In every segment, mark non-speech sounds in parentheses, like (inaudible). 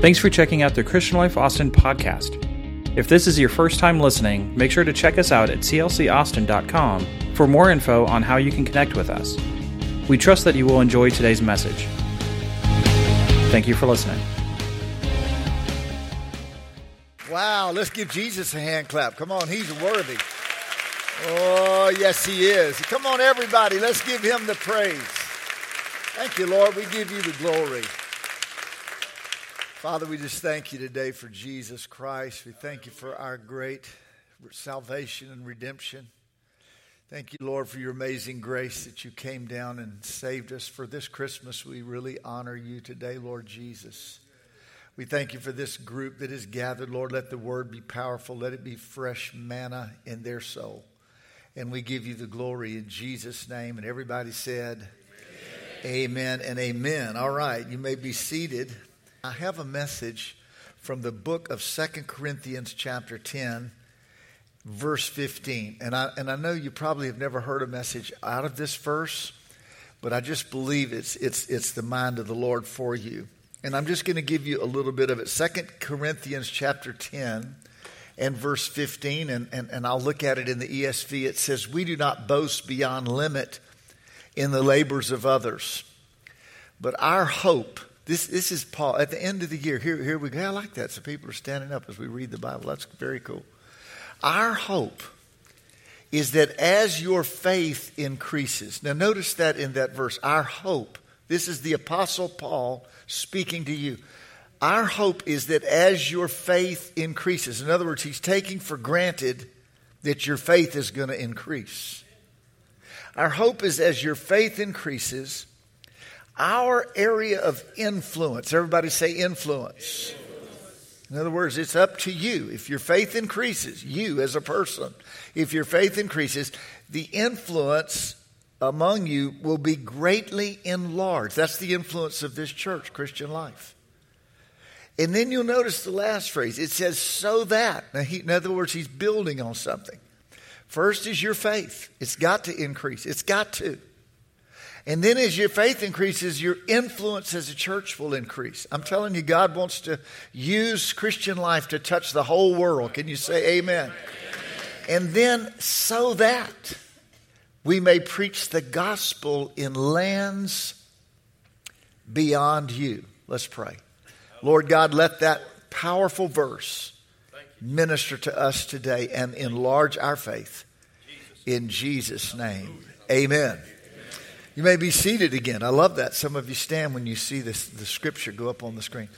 Thanks for checking out the Christian Life Austin podcast. If this is your first time listening, make sure to check us out at clcaustin.com for more info on how you can connect with us. We trust that you will enjoy today's message. Thank you for listening. Wow, let's give Jesus a hand clap. Come on, he's worthy. Oh, yes, he is. Come on, everybody, let's give him the praise. Thank you, Lord. We give you the glory. Father, we just thank you today for Jesus Christ. We thank you for our great salvation and redemption. Thank you, Lord, for your amazing grace that you came down and saved us. For this Christmas, we really honor you today, Lord Jesus. We thank you for this group that is gathered. Lord, let the word be powerful. Let it be fresh manna in their soul. And we give you the glory in Jesus' name. And everybody said, Amen, amen and amen. All right, you may be seated. I have a message from the book of Second Corinthians, chapter 10, verse 15. And I, and I know you probably have never heard a message out of this verse, but I just believe it's, it's, it's the mind of the Lord for you. And I'm just going to give you a little bit of it. Second Corinthians, chapter 10, and verse 15, and, and, and I'll look at it in the ESV. It says, We do not boast beyond limit in the labors of others, but our hope this, this is Paul at the end of the year. Here, here we go. I like that. So people are standing up as we read the Bible. That's very cool. Our hope is that as your faith increases, now notice that in that verse, our hope, this is the Apostle Paul speaking to you. Our hope is that as your faith increases, in other words, he's taking for granted that your faith is going to increase. Our hope is as your faith increases, our area of influence. Everybody say influence. In other words, it's up to you. If your faith increases, you as a person, if your faith increases, the influence among you will be greatly enlarged. That's the influence of this church, Christian life. And then you'll notice the last phrase. It says, so that. He, in other words, he's building on something. First is your faith. It's got to increase. It's got to. And then as your faith increases, your influence as a church will increase. I'm telling you, God wants to use Christian life to touch the whole world. Can you say amen? amen? And then so that we may preach the gospel in lands beyond you. Let's pray. Lord God, let that powerful verse minister to us today and enlarge our faith. In Jesus' name, amen. You may be seated again. I love that. Some of you stand when you see this, the scripture go up on the screen.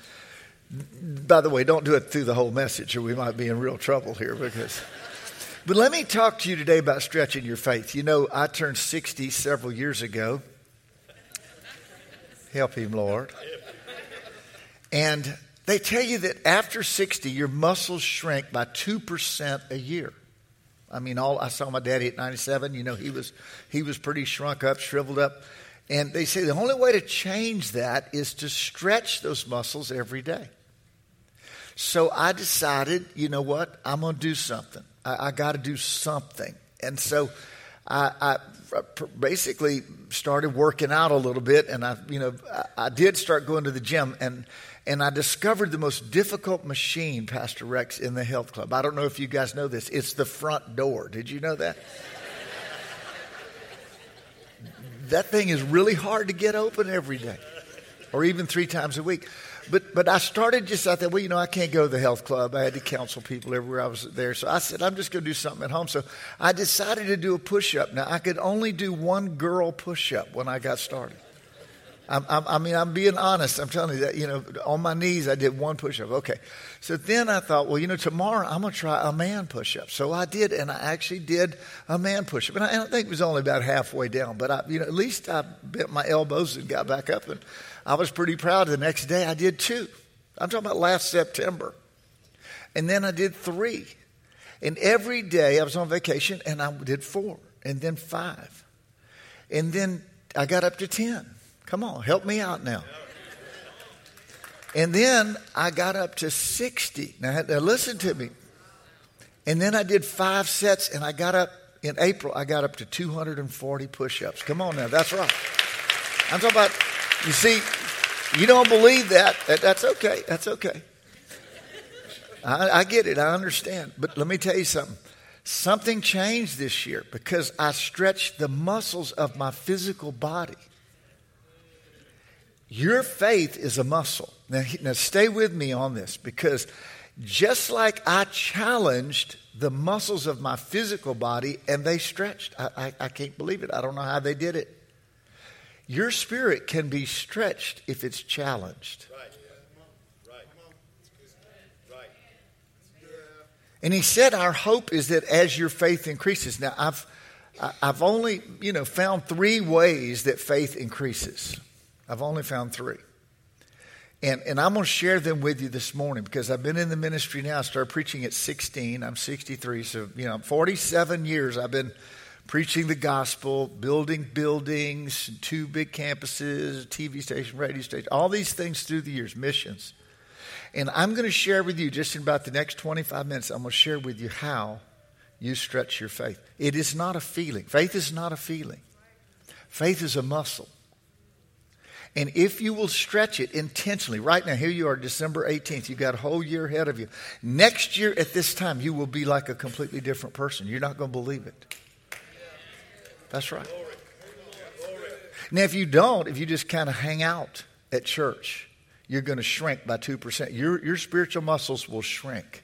By the way, don't do it through the whole message, or we might be in real trouble here. Because, (laughs) but let me talk to you today about stretching your faith. You know, I turned 60 several years ago. Help him, Lord. And they tell you that after 60, your muscles shrink by 2% a year. I mean, all I saw my daddy at 97. You know, he was he was pretty shrunk up, shriveled up, and they say the only way to change that is to stretch those muscles every day. So I decided, you know what? I'm going to do something. I, I got to do something, and so I, I, basically started working out a little bit, and I, you know, I, I did start going to the gym, and and I discovered the most difficult machine, Pastor Rex, in the health club. I don't know if you guys know this. It's the front door. Did you know that? that thing is really hard to get open every day or even three times a week. But, but I started just, I thought, well, you know, I can't go to the health club. I had to counsel people everywhere I was there. So I said, I'm just going to do something at home. So I decided to do a push up. Now, I could only do one girl push up when I got started. I'm, I'm, i mean, I'm being honest. I'm telling you that, you know, on my knees, I did one push up. Okay. So then I thought, well, you know, tomorrow I'm going to try a man push up. So I did, and I actually did a man push up. And I, I think it was only about halfway down, but I, you know, at least I bent my elbows and got back up. And I was pretty proud. The next day I did two. I'm talking about last September. And then I did three. And every day I was on vacation and I did four and then five. And then I got up to 10. Come on, help me out now. And then I got up to 60. Now, now listen to me. And then I did five sets, and I got up in April, I got up to 240 push ups. Come on now, that's right. I'm talking about, you see, You don't believe that? That's okay. That's okay. I, I get it. I understand. But let me tell you something. Something changed this year because I stretched the muscles of my physical body. Your faith is a muscle. Now, now stay with me on this because just like I challenged the muscles of my physical body and they stretched, I, I, I can't believe it. I don't know how they did it. Your spirit can be stretched if it's challenged. And he said, Our hope is that as your faith increases. Now, I've, I've only, you know, found three ways that faith increases. I've only found three. And, and I'm going to share them with you this morning because I've been in the ministry now. I started preaching at 16. I'm 63. So, you know, 47 years I've been preaching the gospel, building buildings, two big campuses, TV station, radio station, all these things through the years, missions. And I'm going to share with you just in about the next 25 minutes, I'm going to share with you how you stretch your faith. It is not a feeling. Faith is not a feeling, faith is a muscle. And if you will stretch it intentionally, right now, here you are, December 18th, you've got a whole year ahead of you. Next year at this time, you will be like a completely different person. You're not going to believe it. That's right. Now, if you don't, if you just kind of hang out at church, you're going to shrink by 2%. Your, your spiritual muscles will shrink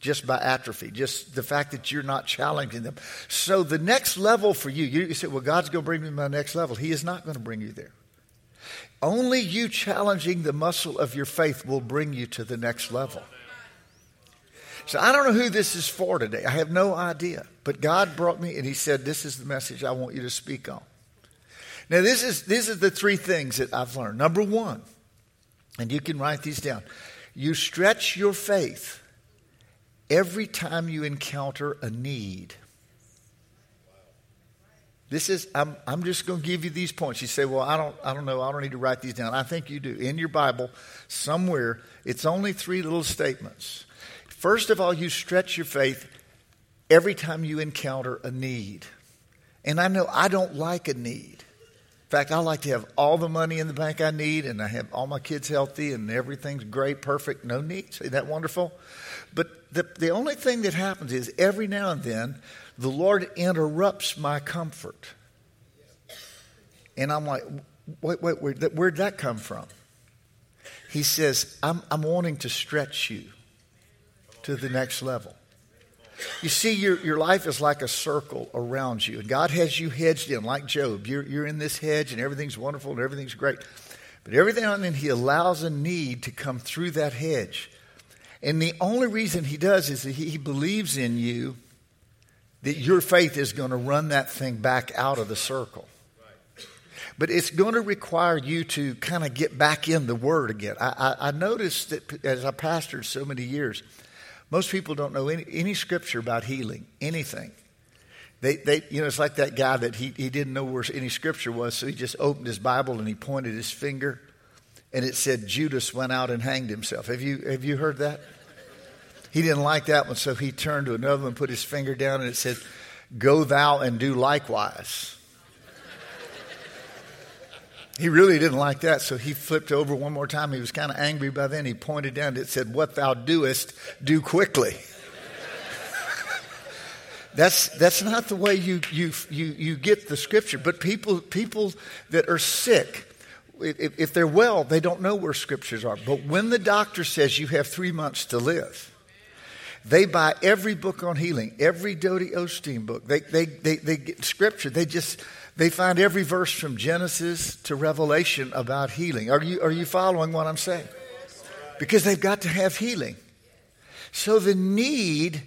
just by atrophy, just the fact that you're not challenging them. So, the next level for you, you say, Well, God's going to bring me to my next level. He is not going to bring you there. Only you challenging the muscle of your faith will bring you to the next level. So I don't know who this is for today. I have no idea. But God brought me and He said, This is the message I want you to speak on. Now, this is, this is the three things that I've learned. Number one, and you can write these down you stretch your faith every time you encounter a need. This is, I'm, I'm just going to give you these points. You say, well, I don't, I don't know. I don't need to write these down. I think you do. In your Bible, somewhere, it's only three little statements. First of all, you stretch your faith every time you encounter a need. And I know I don't like a need. In fact, I like to have all the money in the bank I need, and I have all my kids healthy, and everything's great, perfect, no needs. Isn't that wonderful? But the, the only thing that happens is every now and then, the Lord interrupts my comfort. And I'm like, wait, wait, wait where'd that come from? He says, I'm, I'm wanting to stretch you to the next level. You see, your, your life is like a circle around you. And God has you hedged in, like Job. You're, you're in this hedge, and everything's wonderful and everything's great. But every now and then, He allows a need to come through that hedge. And the only reason He does is that He, believes in you that your faith is going to run that thing back out of the circle. But it's going to require you to kind of get back in the Word again. I, I, I noticed that as I pastored so many years, most people don't know any, any scripture about healing, anything. They, they, you know, it's like that guy that he, he didn't know where any scripture was, so he just opened his Bible and he pointed his finger, and it said Judas went out and hanged himself. Have you, have you heard that? He didn't like that one, so he turned to another one, put his finger down, and it said, Go thou and do likewise. He really didn't like that, so he flipped over one more time. He was kind of angry by then. He pointed down. and It said, What thou doest, do quickly. (laughs) that's, that's not the way you, you, you, you get the scripture. But people, people that are sick, if, if they're well, they don't know where scriptures are. But when the doctor says you have three months to live, they buy every book on healing, every Dodie Osteen book. They, they, they, they get scripture. They just they find every verse from Genesis to Revelation about healing. Are you, are you following what I'm saying? Because they've got to have healing. So the need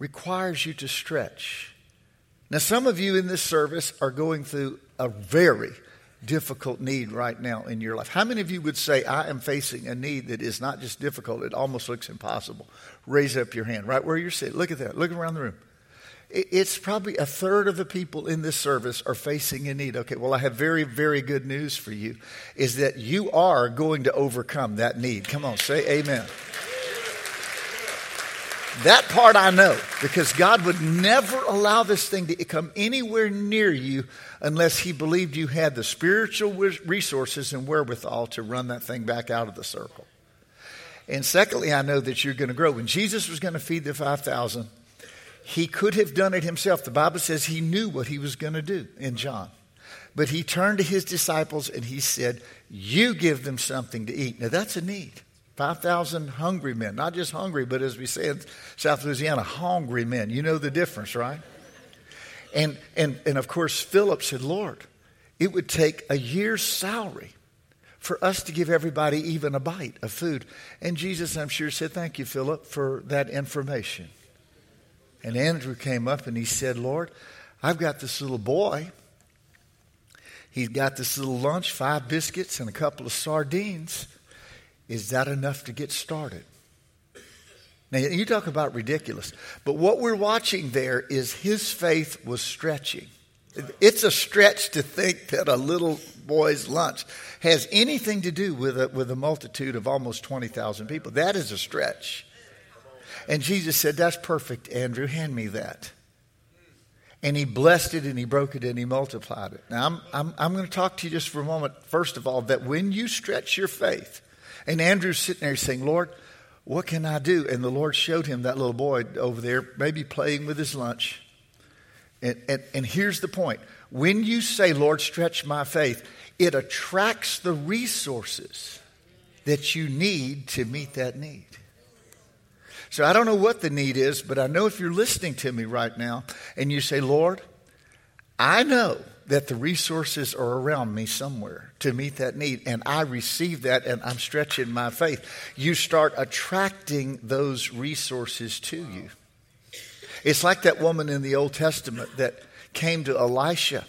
requires you to stretch. Now, some of you in this service are going through a very difficult need right now in your life. How many of you would say, I am facing a need that is not just difficult, it almost looks impossible? Raise up your hand right where you're sitting. Look at that. Look around the room. It's probably a third of the people in this service are facing a need. Okay, well, I have very, very good news for you is that you are going to overcome that need. Come on, say amen. That part I know because God would never allow this thing to come anywhere near you unless He believed you had the spiritual resources and wherewithal to run that thing back out of the circle. And secondly, I know that you're going to grow. When Jesus was going to feed the 5,000, He could have done it Himself. The Bible says He knew what He was going to do in John. But He turned to His disciples and He said, You give them something to eat. Now, that's a need. 5,000 hungry men. Not just hungry, but as we say in South Louisiana, hungry men. You know the difference, right? And, and, and of course, Philip said, Lord, it would take a year's salary for us to give everybody even a bite of food. And Jesus, I'm sure, said, Thank you, Philip, for that information. And Andrew came up and he said, Lord, I've got this little boy. He's got this little lunch, five biscuits and a couple of sardines. Is that enough to get started? Now, you talk about ridiculous, but what we're watching there is his faith was stretching. It's a stretch to think that a little boy's lunch has anything to do with a, with a multitude of almost 20,000 people. That is a stretch. And Jesus said, That's perfect, Andrew. Hand me that. And he blessed it and he broke it and he multiplied it. Now, I'm, I'm, I'm going to talk to you just for a moment, first of all, that when you stretch your faith, and Andrew's sitting there saying, Lord, what can I do? And the Lord showed him that little boy over there, maybe playing with his lunch. And, and, and here's the point when you say, Lord, stretch my faith, it attracts the resources that you need to meet that need. So I don't know what the need is, but I know if you're listening to me right now and you say, Lord, I know that the resources are around me somewhere to meet that need. And I receive that and I'm stretching my faith. You start attracting those resources to you. It's like that woman in the Old Testament that came to Elisha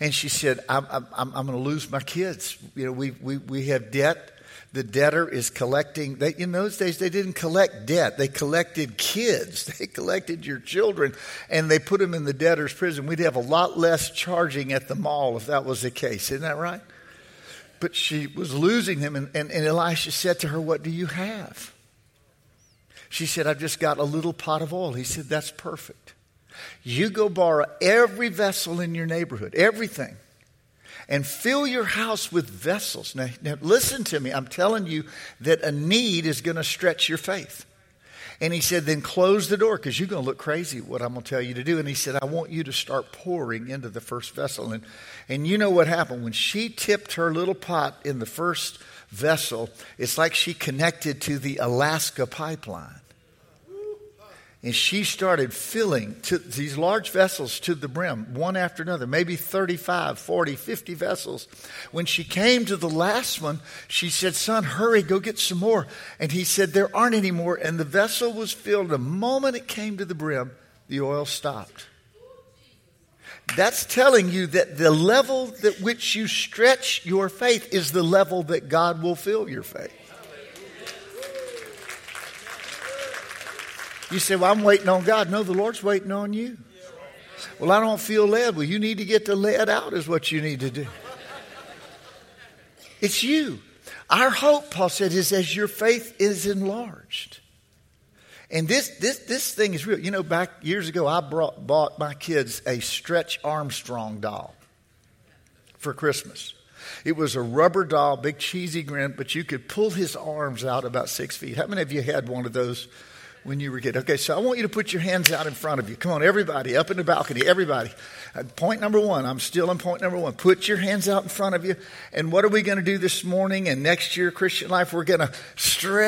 and she said, I'm, I'm, I'm going to lose my kids. You know, we, we, we have debt the debtor is collecting. They, in those days, they didn't collect debt. They collected kids. (laughs) They collected your children and they put them in the debtor's prison. We'd have a lot less charging at the mall if that was the case. Isn't that right? But she was losing them. And, and, and Elisha said to her, What do you have? She said, I've just got a little pot of oil. He said, That's perfect. You go borrow every vessel in your neighborhood, everything and fill your house with vessels. Now, now listen to me. I'm telling you that a need is going to stretch your faith. And he said, then close the door because you're going to look crazy what I'm going to tell you to do. And he said, I want you to start pouring into the first vessel. And, and you know what happened? When she tipped her little pot in the first vessel, it's like she connected to the Alaska pipeline. And she started filling these large vessels to the brim, one after another, maybe 35, 40, 50 vessels. When she came to the last one, she said, Son, hurry, go get some more. And he said, There aren't any more. And the vessel was filled. The moment it came to the brim, the oil stopped. That's telling you that the level at which you stretch your faith is the level that God will fill your faith. You say, Well, I'm waiting on God. No, the Lord's waiting on you. Well, I don't feel led. Well, you need to get the lead out, is what you need to do. It's you. Our hope, Paul said, is as your faith is enlarged. And this, this, this thing is real. You know, back years ago, I brought, bought my kids a Stretch Armstrong doll for Christmas. It was a rubber doll, big cheesy grin, but you could pull his arms out about six feet. How many of you had one of those when you were kid. Okay, so I want you to put your hands out in front of you. Come on, everybody, up in the balcony, everybody. Uh, point number one, I'm still on point number one. Put your hands out in front of you. And what are we going to do this morning and next year, Christian life? We're going to stretch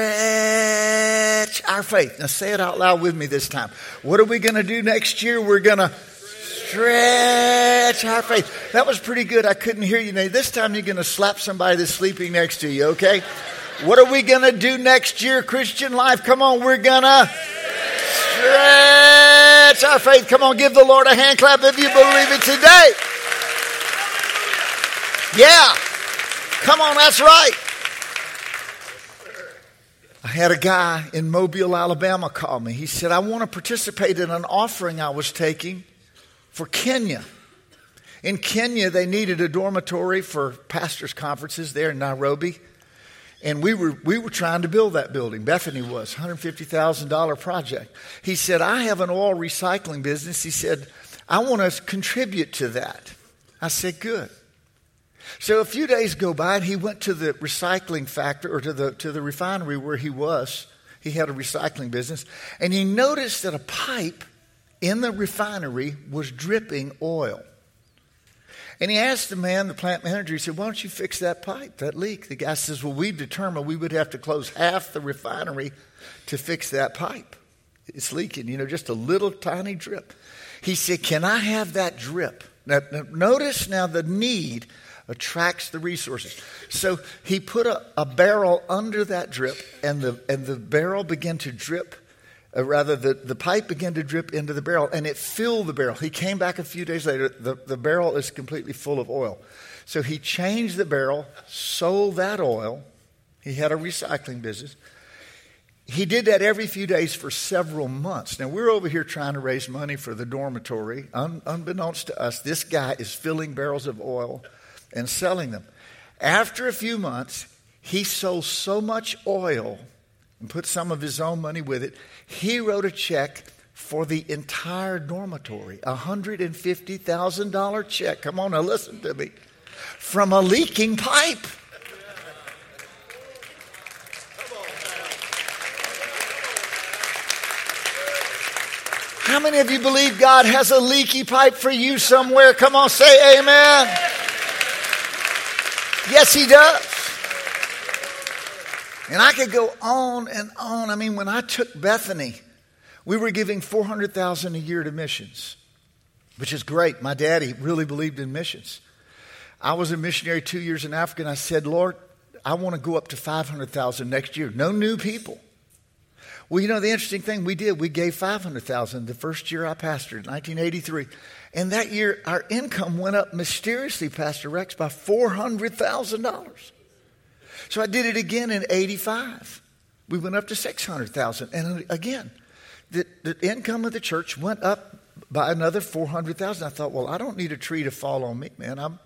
our faith. Now say it out loud with me this time. What are we going to do next year? We're going to stretch our faith. That was pretty good. I couldn't hear you. Now, this time you're going to slap somebody that's sleeping next to you, okay? What are we going to do next year, Christian life? Come on, we're going to stretch our faith. Come on, give the Lord a hand clap if you believe it today. Yeah. Come on, that's right. I had a guy in Mobile, Alabama call me. He said, I want to participate in an offering I was taking for Kenya. In Kenya, they needed a dormitory for pastors' conferences there in Nairobi. And we were, we were trying to build that building. Bethany was, $150,000 project. He said, I have an oil recycling business. He said, I want to contribute to that. I said, good. So a few days go by, and he went to the recycling factory or to the, to the refinery where he was. He had a recycling business. And he noticed that a pipe in the refinery was dripping oil. And he asked the man, the plant manager, he said, Why don't you fix that pipe, that leak? The guy says, Well, we determined we would have to close half the refinery to fix that pipe. It's leaking, you know, just a little tiny drip. He said, Can I have that drip? Now, now notice now the need attracts the resources. So he put a, a barrel under that drip, and the, and the barrel began to drip uh, rather, the, the pipe began to drip into the barrel and it filled the barrel. He came back a few days later. The, the barrel is completely full of oil. So he changed the barrel, sold that oil. He had a recycling business. He did that every few days for several months. Now, we're over here trying to raise money for the dormitory. Un, unbeknownst to us, this guy is filling barrels of oil and selling them. After a few months, he sold so much oil and put some of his own money with it he wrote a check for the entire dormitory, a $150,000 check. Come on now, listen to me. From a leaking pipe. How many of you believe God has a leaky pipe for you somewhere? Come on, say amen. Yes, He does. And I could go on and on. I mean, when I took Bethany, we were giving 400,000 a year to missions, which is great. My daddy really believed in missions. I was a missionary 2 years in Africa and I said, "Lord, I want to go up to 500,000 next year. No new people." Well, you know the interesting thing we did, we gave 500,000 the first year I pastored, 1983. And that year our income went up mysteriously, Pastor Rex, by $400,000. So I did it again in 85. We went up to 600,000. And again, the, the income of the church went up by another 400,000. I thought, well, I don't need a tree to fall on me, man. I'm,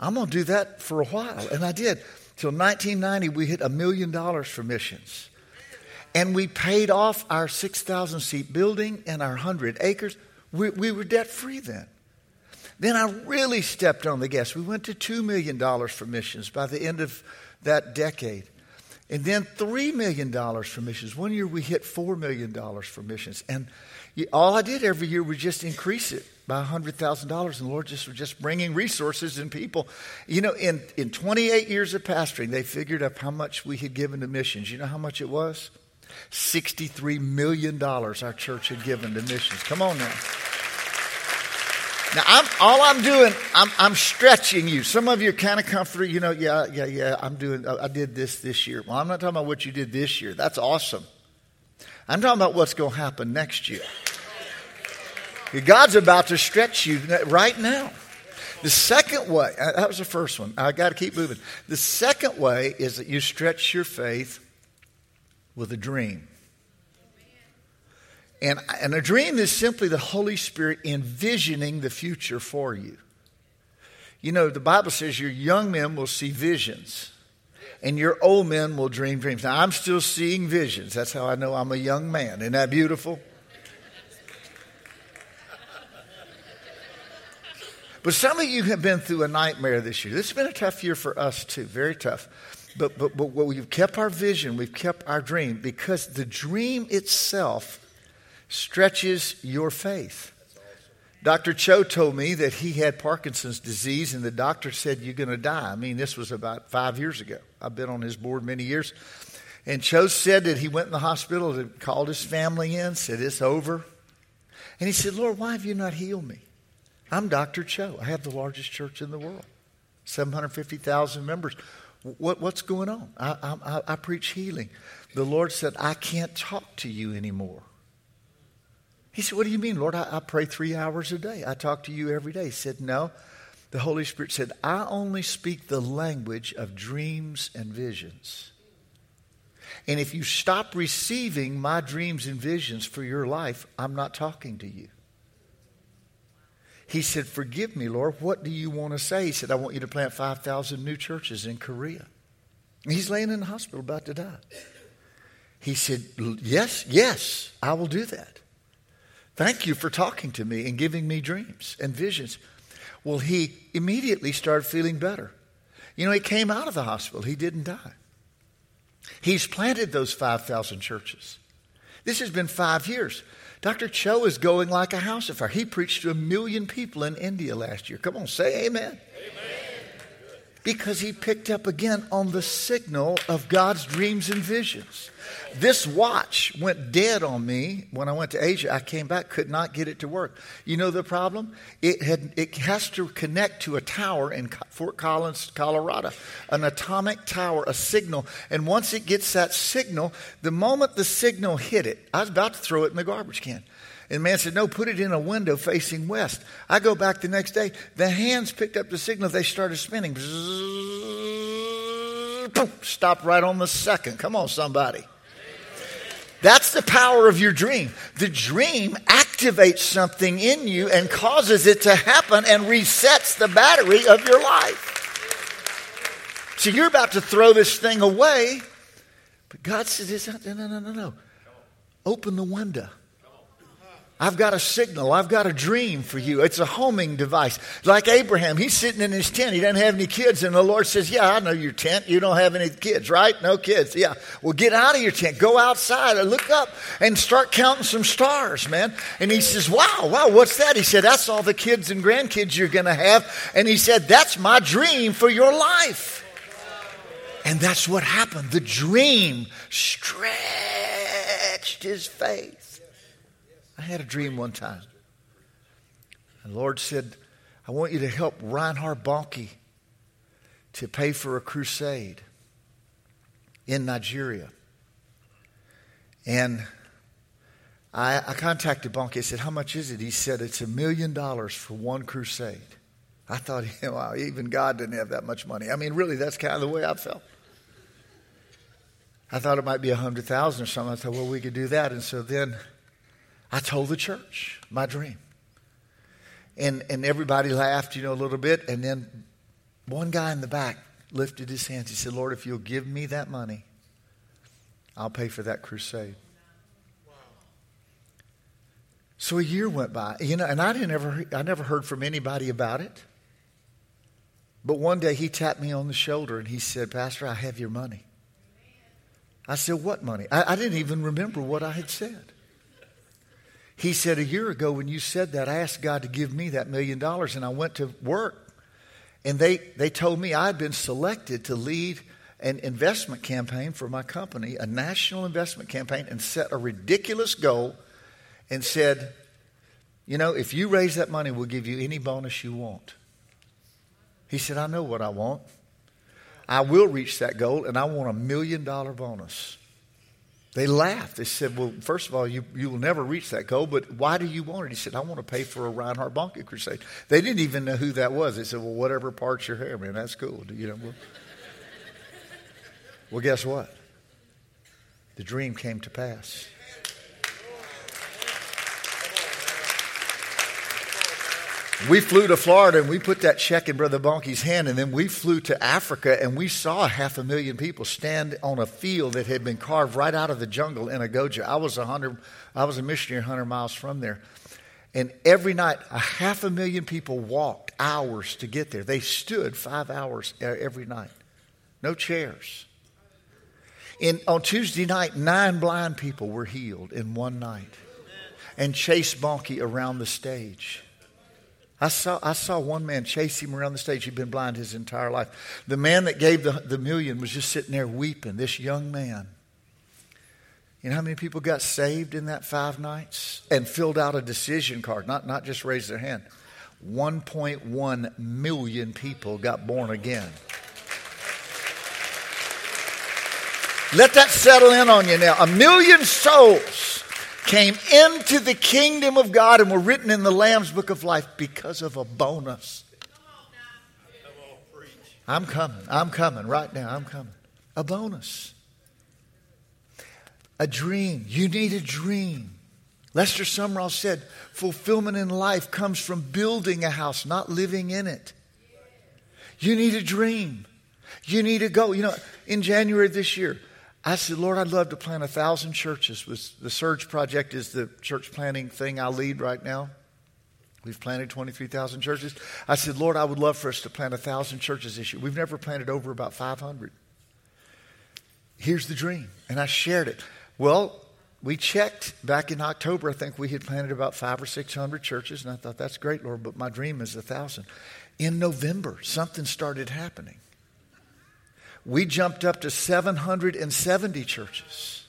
I'm going to do that for a while. And I did. Till 1990, we hit a million dollars for missions. And we paid off our 6,000 seat building and our 100 acres. We, we were debt free then. Then I really stepped on the gas. We went to $2 million for missions by the end of that decade. And then $3 million for missions. One year we hit $4 million for missions. And all I did every year was just increase it by $100,000. And the Lord just was just bringing resources and people. You know, in, in 28 years of pastoring, they figured up how much we had given to missions. You know how much it was? $63 million our church had given to missions. Come on now. Now, I'm, all I'm doing, I'm, I'm stretching you. Some of you are kind of comfortable. You know, yeah, yeah, yeah, I'm doing, I did this this year. Well, I'm not talking about what you did this year. That's awesome. I'm talking about what's going to happen next year. God's about to stretch you right now. The second way, uh, that was the first one. I got to keep moving. The second way is that you stretch your faith with a dream. And, and a dream is simply the Holy Spirit envisioning the future for you. You know, the Bible says your young men will see visions and your old men will dream dreams. Now, I'm still seeing visions. That's how I know I'm a young man. Isn't that beautiful? But some of you have been through a nightmare this year. This has been a tough year for us, too, very tough. But, but, but we've kept our vision, we've kept our dream, because the dream itself stretches your faith. Dr. Cho told me that he had Parkinson's disease, and the doctor said, You're going to die. I mean, this was about five years ago. I've been on his board many years. And Cho said that he went in the hospital and called his family in, said, It's over. And he said, Lord, why have you not healed me? I'm Dr. Cho. I have the largest church in the world, 750,000 members. What, what's going on? I, I, I preach healing. The Lord said, I can't talk to you anymore. He said, What do you mean, Lord? I, I pray three hours a day. I talk to you every day. He said, No. The Holy Spirit said, I only speak the language of dreams and visions. And if you stop receiving my dreams and visions for your life, I'm not talking to you. He said, Forgive me, Lord. What do you want to say? He said, I want you to plant 5,000 new churches in Korea. He's laying in the hospital about to die. He said, Yes, yes, I will do that. Thank you for talking to me and giving me dreams and visions. Well, he immediately started feeling better. You know, he came out of the hospital, he didn't die. He's planted those 5,000 churches. This has been five years. Dr. Cho is going like a house of fire. He preached to a million people in India last year. Come on, say amen. amen because he picked up again on the signal of God's dreams and visions. This watch went dead on me when I went to Asia. I came back, could not get it to work. You know the problem? It, had, it has to connect to a tower in Fort Collins, Colorado, an atomic tower, a signal. And once it gets that signal, the moment the signal hit it, I was about to throw it in the garbage can. And man said, No, put it in a window facing west. I go back the next day. The hands picked up the signal. They started spinning. Stop right on the second. Come on, somebody. That's the power of your dream. The dream activates something in you and causes it to happen and resets the battery of your life. So you're about to throw this thing away, but God says, no, no, no, no, no. Open the window. I've got a signal. I've got a dream for you. It's a homing device. Like Abraham, he's sitting in his tent. He doesn't have any kids. And the Lord says, Yeah, I know your tent. You don't have any kids, right? No kids. Yeah. Well, get out of your tent. Go outside and look up and start counting some stars, man. And he says, Wow, wow, what's that? He said, That's all the kids and grandkids you're going to have. And he said, That's my dream for your life. And that's what happened. The dream stretched his faith. I had a dream one time. And the Lord said, I want you to help Reinhard Bonnke to pay for a crusade in Nigeria. And I, I contacted Bonnke. I said, How much is it? He said, It's a million dollars for one crusade. I thought, (laughs) wow, even God didn't have that much money. I mean, really, that's kind of the way I felt. I thought it might be a hundred thousand or something. I thought, well, we could do that. And so then I told the church my dream. And, and everybody laughed, you know, a little bit. And then one guy in the back lifted his hands. He said, Lord, if you'll give me that money, I'll pay for that crusade. So a year went by, you know, and I didn't ever, I never heard from anybody about it. But one day he tapped me on the shoulder and he said, Pastor, I have your money. I said, What money? I, I didn't even remember what I had said. He said, A year ago, when you said that, I asked God to give me that million dollars, and I went to work. And they, they told me I'd been selected to lead an investment campaign for my company, a national investment campaign, and set a ridiculous goal and said, You know, if you raise that money, we'll give you any bonus you want. He said, I know what I want. I will reach that goal, and I want a million dollar bonus. They laughed. They said, Well, first of all, you, you will never reach that goal, but why do you want it? He said, I want to pay for a Reinhard Bonnke crusade. They didn't even know who that was. They said, Well, whatever parts your hair, man, that's cool. You know, well, (laughs) well, guess what? The dream came to pass. We flew to Florida and we put that check in Brother Bonnke's hand, and then we flew to Africa and we saw half a million people stand on a field that had been carved right out of the jungle in Agoja. I was a hundred, I was a missionary hundred miles from there, and every night a half a million people walked hours to get there. They stood five hours every night, no chairs. In, on Tuesday night, nine blind people were healed in one night, and chased Bonnke around the stage. I saw, I saw one man chase him around the stage. He'd been blind his entire life. The man that gave the, the million was just sitting there weeping, this young man. You know how many people got saved in that five nights and filled out a decision card, not, not just raised their hand? 1.1 million people got born again. Let that settle in on you now. A million souls came into the kingdom of God and were written in the Lamb's book of life because of a bonus. I'm coming. I'm coming right now. I'm coming. A bonus. A dream. You need a dream. Lester Sumrall said, fulfillment in life comes from building a house, not living in it. You need a dream. You need to go. You know, in January this year, I said, Lord, I'd love to plant a thousand churches. The Surge Project is the church planting thing I lead right now. We've planted 23,000 churches. I said, Lord, I would love for us to plant a thousand churches this year. We've never planted over about 500. Here's the dream. And I shared it. Well, we checked back in October. I think we had planted about five or 600 churches. And I thought, that's great, Lord, but my dream is a thousand. In November, something started happening we jumped up to 770 churches.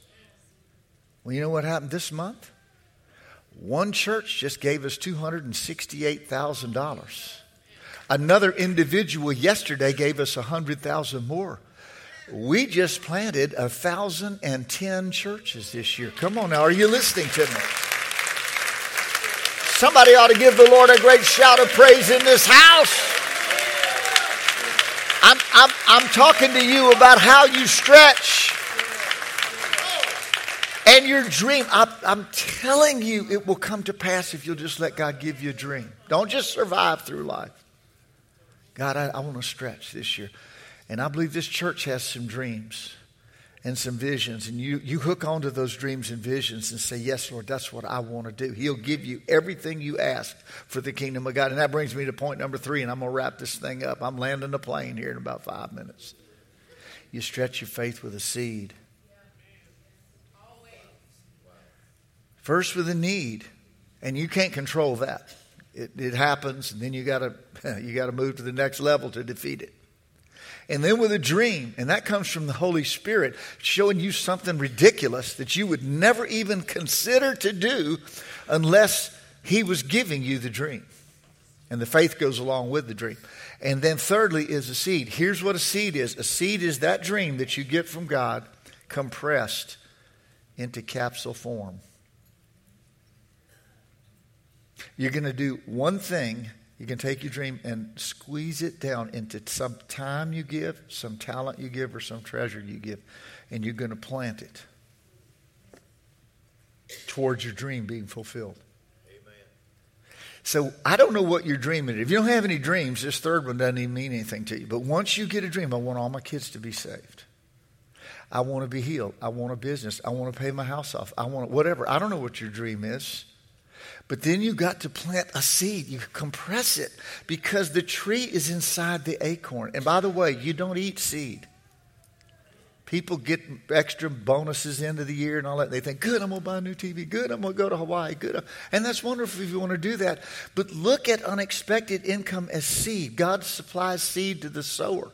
Well, you know what happened this month? One church just gave us $268,000. Another individual yesterday gave us 100,000 more. We just planted 1,010 churches this year. Come on now, are you listening to me? Somebody ought to give the Lord a great shout of praise in this house. I'm, I'm, talking to you about how you stretch and your dream. I, I'm telling you, it will come to pass if you'll just let God give you a dream. Don't just survive through life. God, I, I want to stretch this year. And I believe this church has some dreams and some visions, and you, you hook onto those dreams and visions and say, Yes, Lord, that's what I want to do. He'll give you everything you ask for the kingdom of God. And that brings me to point number three, and I'm going to wrap this thing up. I'm landing the plane here in about five minutes. You stretch your faith with a seed. First with a need, and you can't control that. It, it happens, and then you got to (laughs) you got to move to the next level to defeat it and then with a dream. And that comes from the Holy Spirit showing you something ridiculous that you would never even consider to do unless He was giving you the dream. And the faith goes along with the dream. And then, thirdly, is a seed. Here's what a seed is a seed is that dream that you get from God compressed into capsule form. You're going to do one thing you can take your dream and squeeze it down into some time you give, some talent you give, or some treasure you give, and you're going to plant it towards your dream being fulfilled. Amen. So I don't know what your dream is. If you don't have any dreams, this third one doesn't even mean anything to you. But once you get a dream, I want all my kids to be saved. I want to be healed. I want a business. I want to pay my house off. I want whatever. I don't know what your dream is. But then you got to plant a seed. You compress it because the tree is inside the acorn. And by the way, you don't eat seed. People get extra bonuses of the year and all that. They think, good, I'm going to buy a new TV. Good, I'm going to go to Hawaii. Good. Uh, and that's wonderful if you want to do that. But look at unexpected income as seed. God supplies seed to the sower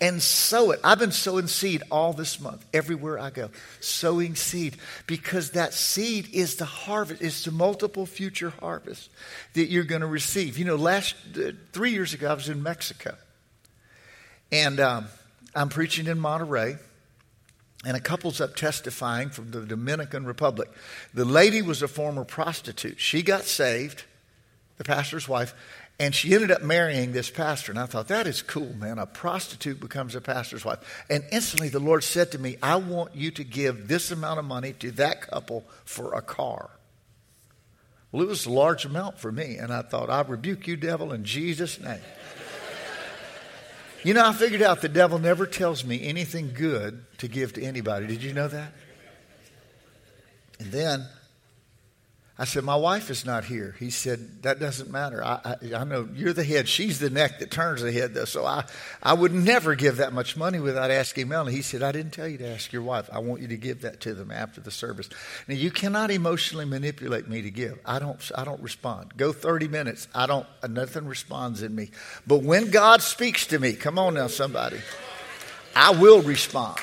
and sow it. I've been sowing seed all this month, everywhere I go, sowing seed because that seed is the harvest, it's the multiple future harvest that you're going to receive. You know, last uh, three years ago, I was in Mexico, and um, I'm preaching in Monterrey. And a couple's up testifying from the Dominican Republic. The lady was a former prostitute. She got saved, the pastor's wife, and she ended up marrying this pastor. And I thought, that is cool, man. A prostitute becomes a pastor's wife. And instantly the Lord said to me, I want you to give this amount of money to that couple for a car. Well, it was a large amount for me. And I thought, I rebuke you, devil, in Jesus' name. you know, I figured out the devil never tells me anything good to give to anybody. Did you know that? And then I said, My wife is not here. He said, That doesn't matter. I, I, I, know you're the head. She's the neck that turns the head, though. So I, I would never give that much money without asking Melanie. He said, I didn't tell you to ask your wife. I want you to give that to them after the service. Now, you cannot emotionally manipulate me to give. I don't, I don't respond. Go 30 minutes. I don't, nothing responds in me. But when God speaks to me, come on now, somebody, I will respond.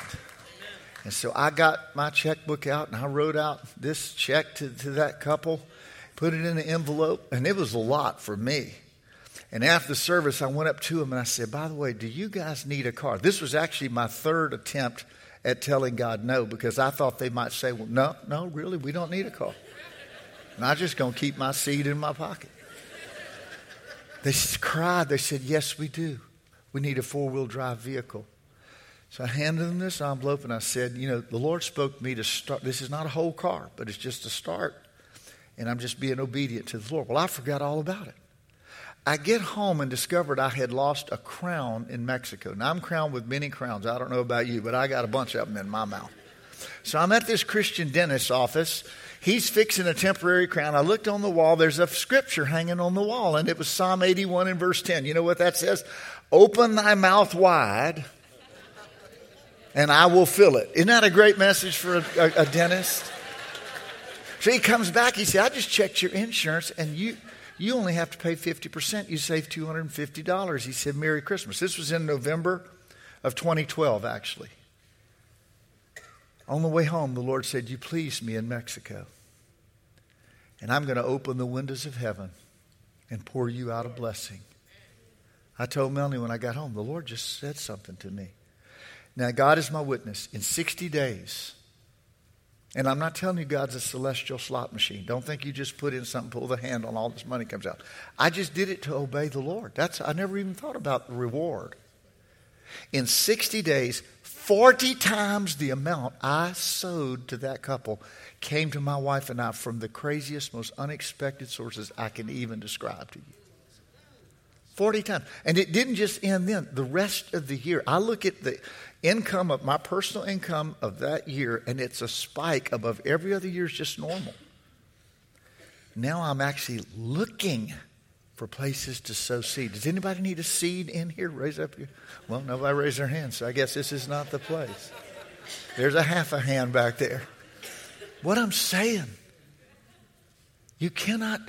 And so I got my checkbook out and I wrote out this check to, to that couple, put it in an envelope, and it was a lot for me. And after the service, I went up to them and I said, By the way, do you guys need a car? This was actually my third attempt at telling God no because I thought they might say, Well, no, no, really, we don't need a car. And I'm just going to keep my seed in my pocket. They cried. They said, Yes, we do. We need a four wheel drive vehicle. So I handed them this envelope and I said, You know, the Lord spoke to me to start. This is not a whole car, but it's just a start. And I'm just being obedient to the Lord. Well, I forgot all about it. I get home and discovered I had lost a crown in Mexico. Now, I'm crowned with many crowns. I don't know about you, but I got a bunch of them in my mouth. So I'm at this Christian dentist's office. He's fixing a temporary crown. I looked on the wall. There's a scripture hanging on the wall, and it was Psalm 81 and verse 10. You know what that says? Open thy mouth wide, and I will fill it. Isn't that a great message for a, a, a dentist? So he comes back. He said, I just checked your insurance, and you you only have to pay 50%. You save $250. He said, Merry Christmas. This was in November of 2012, actually. On the way home, the Lord said, You pleased me in Mexico. And I'm going to open the windows of heaven and pour you out a blessing. I told Melanie when I got home, the Lord just said something to me. Now, God is my witness. In 60 days, and I'm not telling you God's a celestial slot machine. Don't think you just put in something, pull the handle, on all this money comes out. I just did it to obey the Lord. That's I never even thought about the reward. In 60 days, 40 times the amount I sowed to that couple came to my wife and I from the craziest, most unexpected sources I can even describe to you. 40 times. And it didn't just end then. The rest of the year, I look at the income of my personal income of that year, and it's a spike above every other year is just normal. Now I'm actually looking for places to sow seed. Does anybody need a seed in here? Raise up your. Well, nobody raised their hand, so I guess this is not the place. There's a half a hand back there. What I'm saying, you cannot,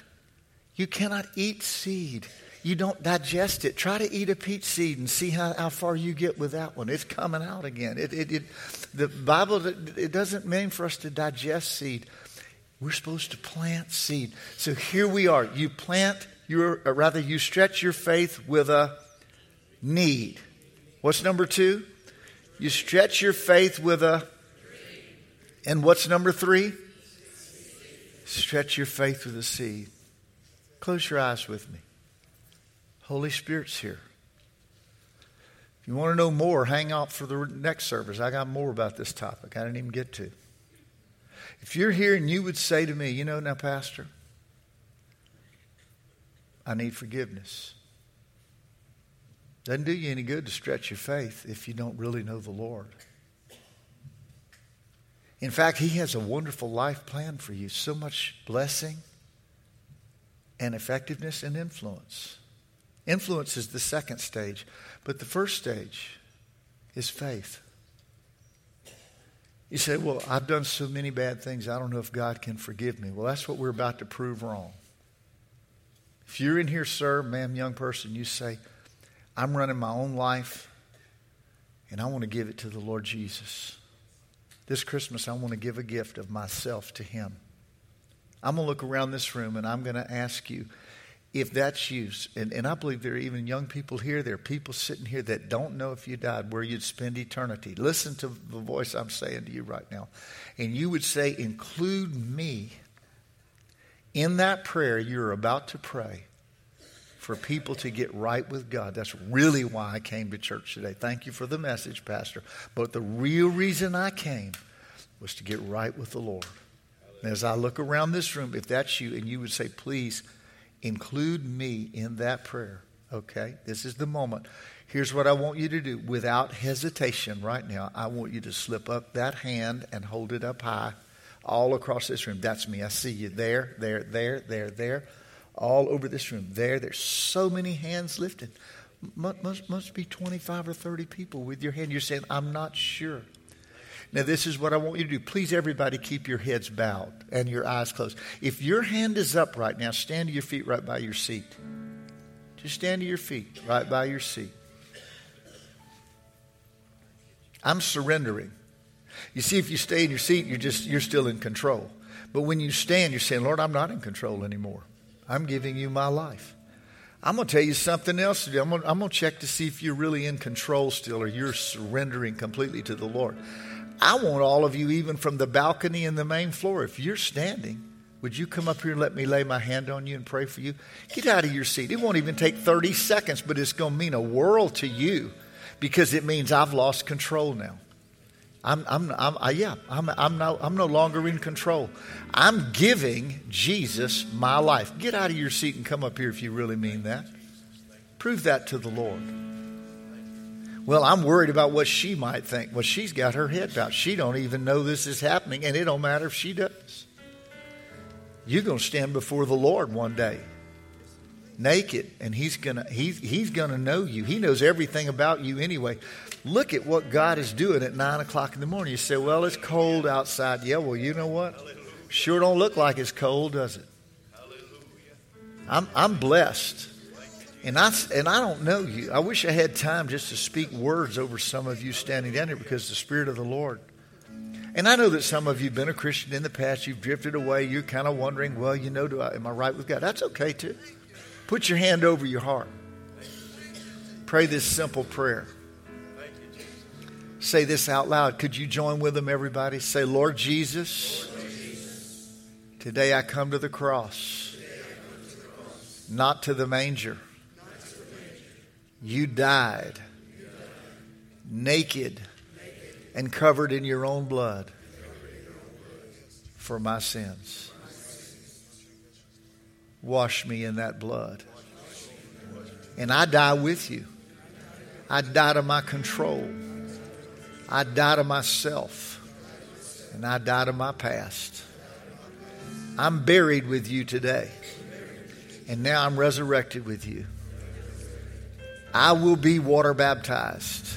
you cannot eat seed you don't digest it. Try to eat a peach seed and see how, how far you get with that one. It's coming out again. It, it, it, the Bible, it doesn't mean for us to digest seed. We're supposed to plant seed. So here we are. You plant your, or rather, you stretch your faith with a need. What's number two? You stretch your faith with a. And what's number three? Stretch your faith with a seed. Close your eyes with me. Holy Spirit's here. If you want to know more, hang out for the next service. I got more about this topic I didn't even get to. If you're here and you would say to me, you know, now, Pastor, I need forgiveness. Doesn't do you any good to stretch your faith if you don't really know the Lord. In fact, He has a wonderful life plan for you, so much blessing and effectiveness and influence. Influence is the second stage, but the first stage is faith. You say, Well, I've done so many bad things, I don't know if God can forgive me. Well, that's what we're about to prove wrong. If you're in here, sir, ma'am, young person, you say, I'm running my own life and I want to give it to the Lord Jesus. This Christmas, I want to give a gift of myself to Him. I'm going to look around this room and I'm going to ask you if that's you, and, and I believe there are even young people here, there are people sitting here that don't know if you died where you'd spend eternity. Listen to the voice I'm saying to you right now. And you would say, Include me in that prayer you're about to pray for people to get right with God. That's really why I came to church today. Thank you for the message, Pastor. But the real reason I came was to get right with the Lord. And as I look around this room, if that's you, and you would say, Please, Include me in that prayer. Okay? This is the moment. Here's what I want you to do without hesitation right now. I want you to slip up that hand and hold it up high all across this room. That's me. I see you there, there, there, there, there, all over this room. There, there's so many hands lifted. Must, must, must be 25 or 30 people with your hand. You're saying, I'm not sure. Now, this is what I want you to do. Please, everybody, keep your heads bowed and your eyes closed. If your hand is up right now, stand to your feet right by your seat. Just stand to your feet right by your seat. I'm surrendering. You see, if you stay in your seat, you're just you're still in control. But when you stand, you're saying, Lord, I'm not in control anymore. I'm giving you my life. I'm going to tell you something else to do. I'm going, I'm going to check to see if you're really in control still or you're surrendering completely to the Lord. I want all of you, even from the balcony and the main floor, if you're standing, would you come up here and let me lay my hand on you and pray for you? Get out of your seat. It won't even take 30 seconds, but it's going to mean a world to you because it means I've lost control now. I'm, I'm, I'm I, yeah, I'm, I'm, no, I'm no longer in control. I'm giving Jesus my life. Get out of your seat and come up here if you really mean that. Prove that to the Lord. Well, I'm worried about what she might think. Well, she's got her head down. She don't even know this is happening, and it don't matter if she does. You're going to stand before the Lord one day, naked, and He's gonna He's He's gonna know you. He knows everything about you anyway. Look at what God is doing at nine o'clock in the morning. You say, "Well, it's cold outside." Yeah, well, you know what? Sure, don't look like it's cold, does it? I'm I'm blessed. And I, and I don't know you. I wish I had time just to speak words over some of you standing down here because the Spirit of the Lord. And I know that some of you have been a Christian in the past. You've drifted away. You're kind of wondering, well, you know, do I, am I right with God? That's okay too. Put your hand over your heart. Pray this simple prayer. Say this out loud. Could you join with them, everybody? Say, Lord Jesus, today I come to the cross, not to the manger. You died naked and covered in your own blood for my sins. Wash me in that blood. And I die with you. I die to my control. I die to myself. And I die to my past. I'm buried with you today. And now I'm resurrected with you. I will be water baptized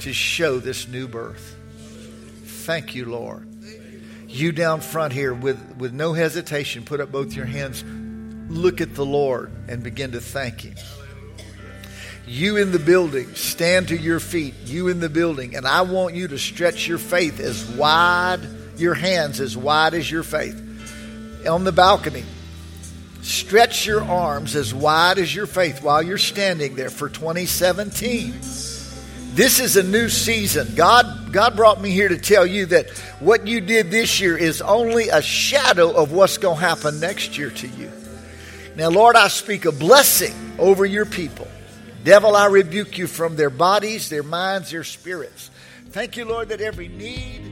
to show this new birth. Thank you, Lord. You down front here with, with no hesitation, put up both your hands, look at the Lord, and begin to thank Him. You in the building, stand to your feet. You in the building, and I want you to stretch your faith as wide, your hands as wide as your faith. On the balcony, Stretch your arms as wide as your faith while you're standing there for 2017. This is a new season. God, God brought me here to tell you that what you did this year is only a shadow of what's going to happen next year to you. Now, Lord, I speak a blessing over your people. Devil, I rebuke you from their bodies, their minds, their spirits. Thank you, Lord, that every need